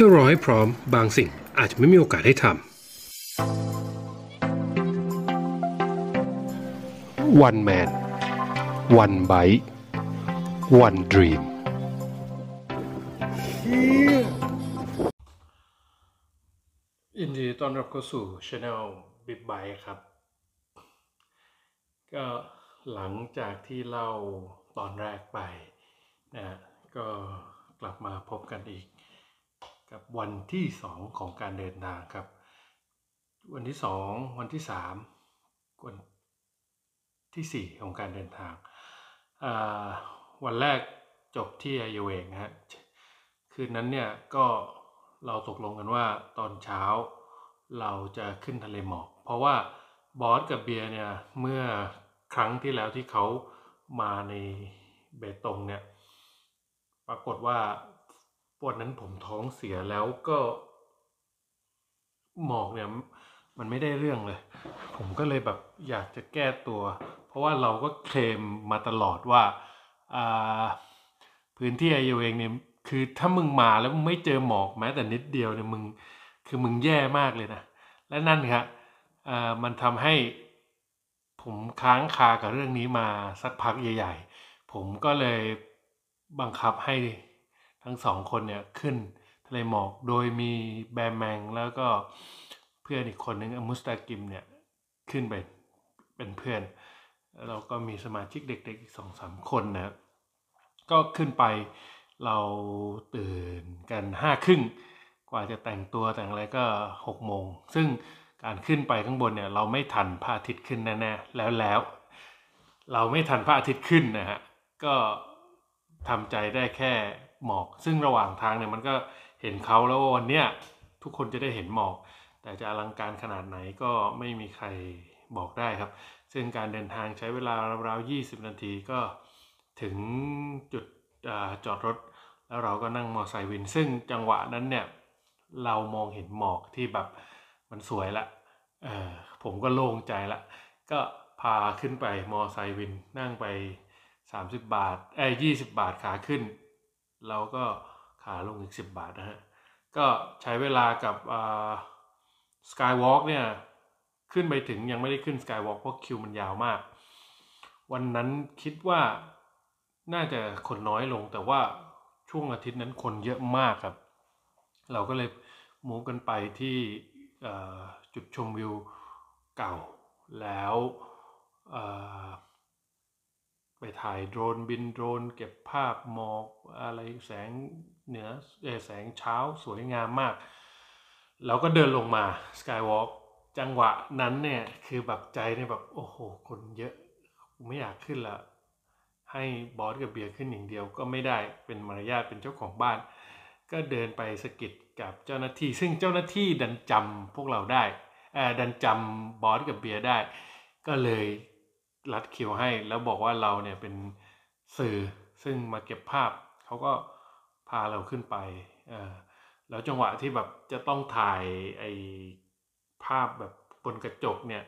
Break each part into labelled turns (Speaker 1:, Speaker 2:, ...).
Speaker 1: ถ้ารอให้พร้อมบางสิ่งอาจจะไม่มีโอกาสได้ทำ One Man One Bite One Dream ยินดีต้อนรับเข้าสู่ช anel Big b y t e ครับ ก็หลังจากที่เล่าตอนแรกไปนะก็กลับมาพบกันอีก กับวันที่สองของการเดินทางครับ วันที่สองวันที่สามวันที่สี่ของการเดินทาง วันแรกจบที่ไอเวงนะฮะคืนนั้นเนี่ยก็เราตกลงกันว่าตอนเช้าเราจะขึ้นทะเลหมอก เพราะว่าบอสกับเบียร์เนี่ยเมื่อครั้งที่แล้วที่เขามาในเบตงเนี่ยปรากฏว่า วันนั้นผมท้องเสียแล้วก็หมอกเนี่ยมันไม่ได้เรื่องเลย ผมก็เลยแบบอยากจะแก้ตัว เพราะว่าเราก็เคลมมาตลอดว่าพื้นที่ไอเองเนี่ยคือถ้ามึงมาแล้วมึงไม่เจอหมอกแม้แต่นิดเดียวเนี่ยมึงคือมึงแย่มากเลยนะ และนั่นครับมันทำให้ผมค้างคากับเรื่องนี้มาสักพักใหญ่ ๆ ผมก็เลยบังคับให้ ทั้งสองคนเนี่ยขึ้นทะเลหมอกโดยมีแบมแมงแล้วก็เพื่อนอีกคนนึงอมุสตากิมเนี่ยขึ้นไปเป็นเพื่อนเราก็มีสมาชิกเด็กๆอีกสองสามคนนะก็ขึ้นไปเราตื่นกันห้าครึ่งกว่าจะแต่งตัวแต่งอะไรก็หกโมง ซึ่งการขึ้นไปข้างบนเนี่ยเราไม่ทันพระอาทิตย์ขึ้นแน่ๆแล้วแล้วเราไม่ทันพระอาทิตย์ขึ้นนะฮะก็ทำใจได้แค่ หมอก ซึ่งระหว่างทางเนี่ยมันก็เห็นเขาแล้ววันเนี้ยทุกคนจะได้เห็นหมอก แต่จะอลังการขนาดไหนก็ไม่มีใครบอกได้ครับ ซึ่งการเดินทางใช้เวลาราวๆ20 นาทีก็ถึงจุดอจอดรถ แล้วเราก็นั่งมอไซค์วิน ซึ่งจังหวะนั้นเนี่ยเรามองเห็นหมอกที่แบบมันสวยละผมก็โล่งใจละ ก็พาขึ้นไปมอไซค์วินนั่งไป 30 บาทเอ้ยี่สิบาทขาขึ้น เราก็ขาลงอีก 10 บาทนะฮะ ก็ใช้เวลากับสกายวอล์กเนี่ย ขึ้นไปถึงยังไม่ได้ขึ้นสกายวอล์กเพราะคิวมันยาวมาก วันนั้นคิดว่าน่าจะคนน้อยลงแต่ว่าช่วงอาทิตย์นั้นคนเยอะมากครับ เราก็เลยมูฟกันไปที่จุดชมวิวเก่าแล้ว ไปถ่ายโดรนบินโดรน เก็บภาพหมอกอะไรแสงเหนือแสงเช้าสวยงามมากเราก็เดินลงมาสกายวอล์กจังหวะนั้นเนี่ยคือแบบใจเนี่ยแบบโอ้โห คนเยอะไม่อยากขึ้นละให้บอสกับเบียร์ขึ้นอย่างเดียวก็ไม่ได้เป็นมารยาทเป็นเจ้าของบ้าน ก็เดินไปสกิดกับเจ้าหน้าที่ ซึ่งเจ้าหน้าที่ดันจำพวกเราได้ดันจำบอสกับเบียร์ได้ ก็เลย รัดคิวให้ แล้วบอกว่าเราเนี่ยเป็นสื่อซึ่งมาเก็บภาพเขาก็พาเราขึ้นไปแล้วจังหวะที่แบบจะต้องถ่ายไอภาพแบบบนกระจกเนี่ย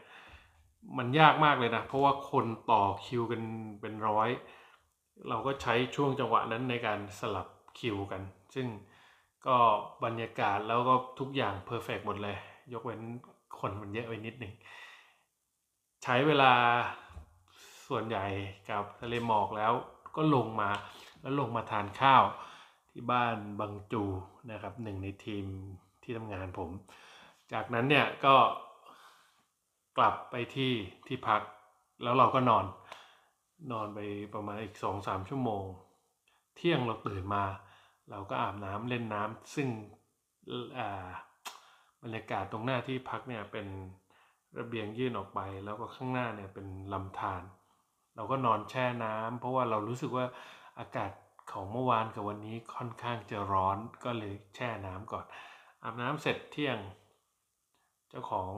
Speaker 1: มันยากมากเลยนะ เพราะว่าคนต่อคิวกันเป็นร้อย เราก็ใช้ช่วงจังหวะนั้นในการสลับคิวกัน ซึ่งก็บรรยากาศแล้วก็ทุกอย่างเพอร์เฟกหมดเลย ยกเว้นคนมันเยอะไปนิดหนึ่ง ใช้เวลา ส่วนใหญ่กับทะเลหมอกแล้วก็ลงมาแล้วลงมาทานข้าวที่บ้านบางจูนะครับหนึ่งในทีมที่ทำงานผม จากนั้นเนี่ยก็กลับไปที่ที่พักแล้วเราก็นอน นอนไปประมาณอีกสองสามชั่วโมง เที่ยงเราตื่นมา เราก็อาบน้ำเล่นน้ำซึ่งบรรยากาศตรงหน้าที่พักเนี่ยเป็นระเบียงยื่นออกไป แล้วก็ข้างหน้าเนี่ยเป็นลำธาร เราก็นอนแช่น้ำเพราะว่าเรารู้สึกว่าอากาศของเมื่อวานกับวันนี้ค่อนข้างจะร้อนก็เลยแช่น้ำก่อน อาบน้ำเสร็จเที่ยง เจ้าของ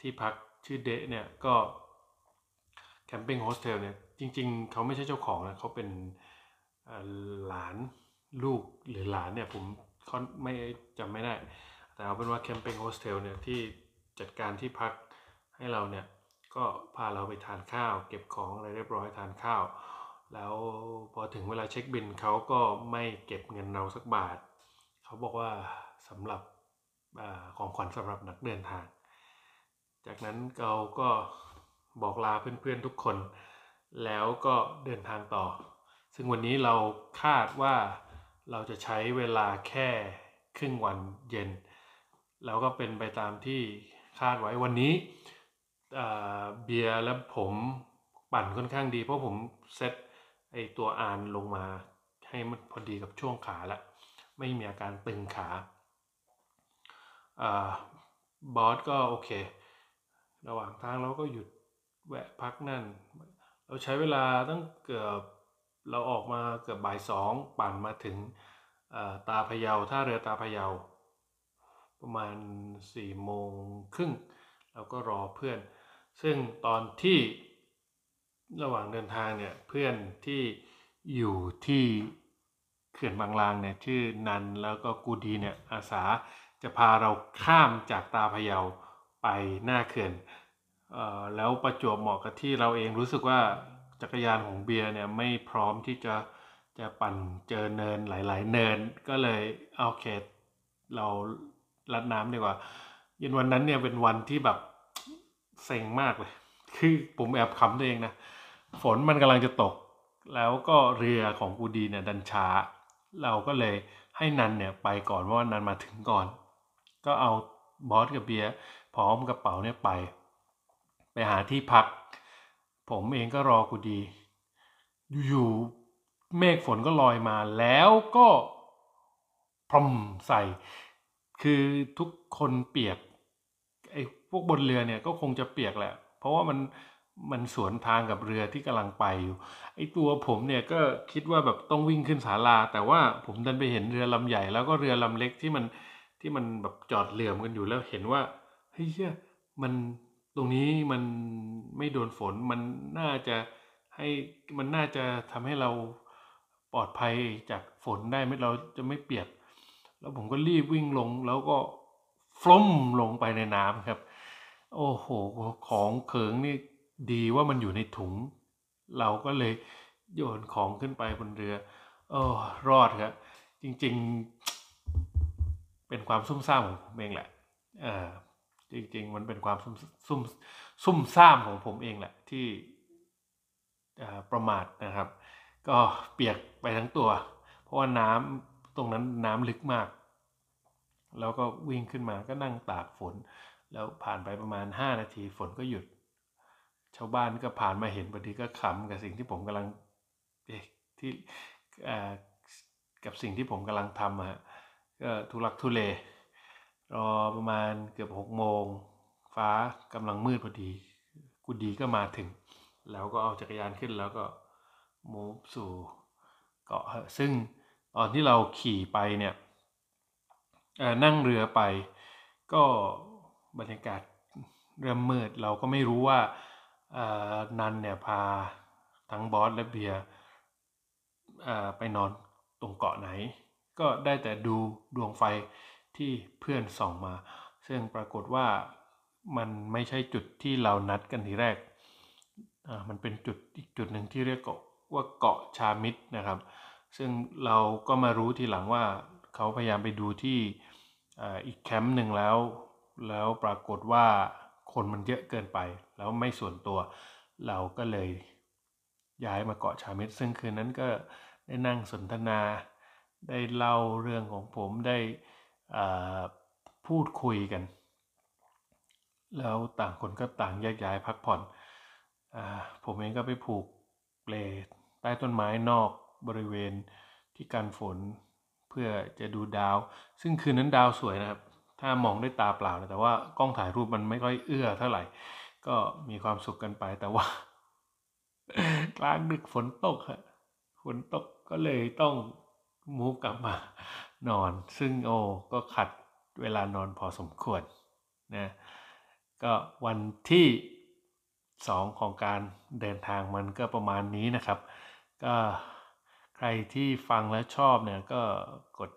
Speaker 1: ที่พักชื่อเดะเนี่ยก็แคมปิ้งโฮสเทลเนี่ยจริงๆ เขาไม่ใช่เจ้าของนะเขาเป็นหลานลูกหรือหลานเนี่ยผมเขาไม่จำไม่ได้ แต่เอาเป็นว่า camping hostel เนี่ยที่จัดการที่พักให้เราเนี่ย ก็พาเราไปทานข้าว เก็บของอะไรเรียบร้อยทานข้าว แล้วพอถึงเวลาเช็คบิลเขาก็ไม่เก็บเงินเราสักบาท เขาบอกว่าสำหรับอของขวัญสำหรับนักเดินทาง จากนั้นเราก็บอกลาเพื่อนๆทุกคน แล้วก็เดินทางต่อ ซึ่งวันนี้เราคาดว่าเราจะใช้เวลาแค่ครึ่งวันเย็น แล้วก็เป็นไปตามที่คาดไว้วันนี้ เบียร์และผมปั่นค่อนข้างดี เพราะผมเซตไอตัวอานลงมาให้มันพอดีกับช่วงขาล้วไม่มีอาการตึงขาอบอสก็โอเค ระหว่างทางเราก็หยุดแวะพักนั่น เราใช้เวลาตั้งเกือบเราออกมาเกือบบ่ายสองปั่นมาถึงตาพะเยาท่าเรือตาพะเยา ประมาณสี่โมงครึ่งเราก็รอเพื่อน ซึ่งตอนที่ระหว่างเดินทางเนี่ยเพื่อนที่อยู่ที่เขื่อนบางลางเนี่ยชื่อนันแล้วก็กูดีเนี่ยอาสาจะพาเราข้ามจากตาพะเยาไปหน้าเขื่อนออแล้วประจวบเหมาะกับที่เราเองรู้สึกว่าจักรยานของเบียร์เนี่ยไม่พร้อมที่จะจะปั่นเจอเนินหลาย ๆ เนินก็เลยโอเคเราลัดน้ำดีกว่าเย็นวันนั้นเนี่ยเป็นวันที่แบบ เซ็งมากเลย คือผมแอบขำตัวเองนะ ฝนมันกำลังจะตก แล้วก็เรือของกูดีเนี่ยดันช้า เราก็เลยให้นันเนี่ยไปก่อนเพราะว่านันมาถึงก่อน ก็เอาบอสกับเบียร์พร้อมกระเป๋าเนี่ยไป ไปหาที่พัก ผมเองก็รอกูดี อยู่ๆเมฆฝนก็ลอยมาแล้วก็พรมใส่ คือทุกคนเปียก ไอ้พวกบนเรือเนี่ยก็คงจะเปียกแหละ เพราะว่ามันมันสวนทางกับเรือที่กำลังไปอยู่ ไอ้ตัวผมเนี่ยก็คิดว่าแบบต้องวิ่งขึ้นศาลา แต่ว่าผมดันไปเห็นเรือลำใหญ่ แล้วก็เรือลำเล็กที่มันที่มันแบบจอดเหลื่อมกันอยู่แล้วเห็นว่าเฮ้ยเชี่ยมันตรงนี้มันไม่โดนฝนมันน่าจะให้มันน่าจะทำให้เราปลอดภัยจากฝนได้ไม่เราจะไม่เปียก แล้วผมก็รีบวิ่งลงแล้วก็ ฟล้มลงไปในน้ำครับ โอ้โห ของเขิงนี่ดีว่ามันอยู่ในถุง เราก็เลยโยนของขึ้นไปบนเรือโอ้รอดครับจริงๆ เป็นความซุ่มซ่ามของผมเองแหละเออจริงๆ มันเป็นความซุ่มซุ่มซุ่มซ่ามของผมเองแหละ ที่ประมาทนะครับ ก็เปียกไปทั้งตัว เพราะว่าน้ำตรงนั้นน้ำลึกมาก แล้วก็วิ่งขึ้นมาก็นั่งตากฝน แล้วผ่านไปประมาณ 5 นาทีฝนก็หยุด ชาวบ้านก็ผ่านมาเห็นพอดีก็ขำกับสิ่งที่ผมกำลังเอ๊ะที่อ่อกับสิ่งที่ผมกำลังทำฮะก็ทุลักทุเลรอประมาณเกือบหกโมง ฟ้ากำลังมืดพอดีกูดีก็มาถึง แล้วก็เอาจักรยานขึ้นแล้วก็มูฟสู่เกาะซึ่งตอนที่เราขี่ไปเนี่ย นั่งเรือไป ก็บรรยากาศเริ่มมืดเราก็ไม่รู้ว่านันเนี่ยพาทั้งบอสและเบียร์ไปนอนตรงเกาะไหน ก็ได้แต่ดูดวงไฟที่เพื่อนส่องมา ซึ่งปรากฏว่ามันไม่ใช่จุดที่เรานัดกันทีแรก มันเป็นจุดอีกจุดหนึ่งที่เรียกว่าเกาะชามิดนะครับ ซึ่งเราก็มารู้ทีหลังว่า เขาพยายามไปดูที่อีกแคมป์หนึ่งแล้ว แล้วปรากฏว่าคนมันเยอะเกินไป แล้วไม่ส่วนตัวเราก็เลยย้ายมาเกาะชามิดซึ่งคืนนั้นก็ได้นั่งสนทนา ได้เล่าเรื่องของผมได้พูดคุยกัน แล้วต่างคนก็ต่างแยกย้ายพักผ่อนอผมเองก็ไปผูกเปลใต้ต้นไม้นอกบริเวณที่กันฝน เพื่อจะดูดาว ซึ่งคืนนั้นดาวสวยนะครับ ถ้ามองด้วยตาเปล่านะแต่ว่ากล้องถ่ายรูปมันไม่ค่อยเอื้อเท่าไหร่ ก็มีความสุขกันไปแต่ว่า กลางดึกฝนตกฮะฝนตกก็เลยต้องมูฟกลับมานอน ซึ่งโอ้ก็ขัดเวลานอนพอสมควรนะก็วันที่สองของการเดินทางมันก็ประมาณนี้นะครับ ก็ รที่ฟังและชอบเนี่ยก็กด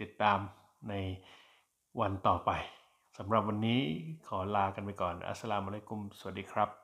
Speaker 1: ติดตามในวันต่อไปสำหรับวันนี้ขอลากันไปก่อน อัสสลามุอะลัยกุม สวัสดีครับ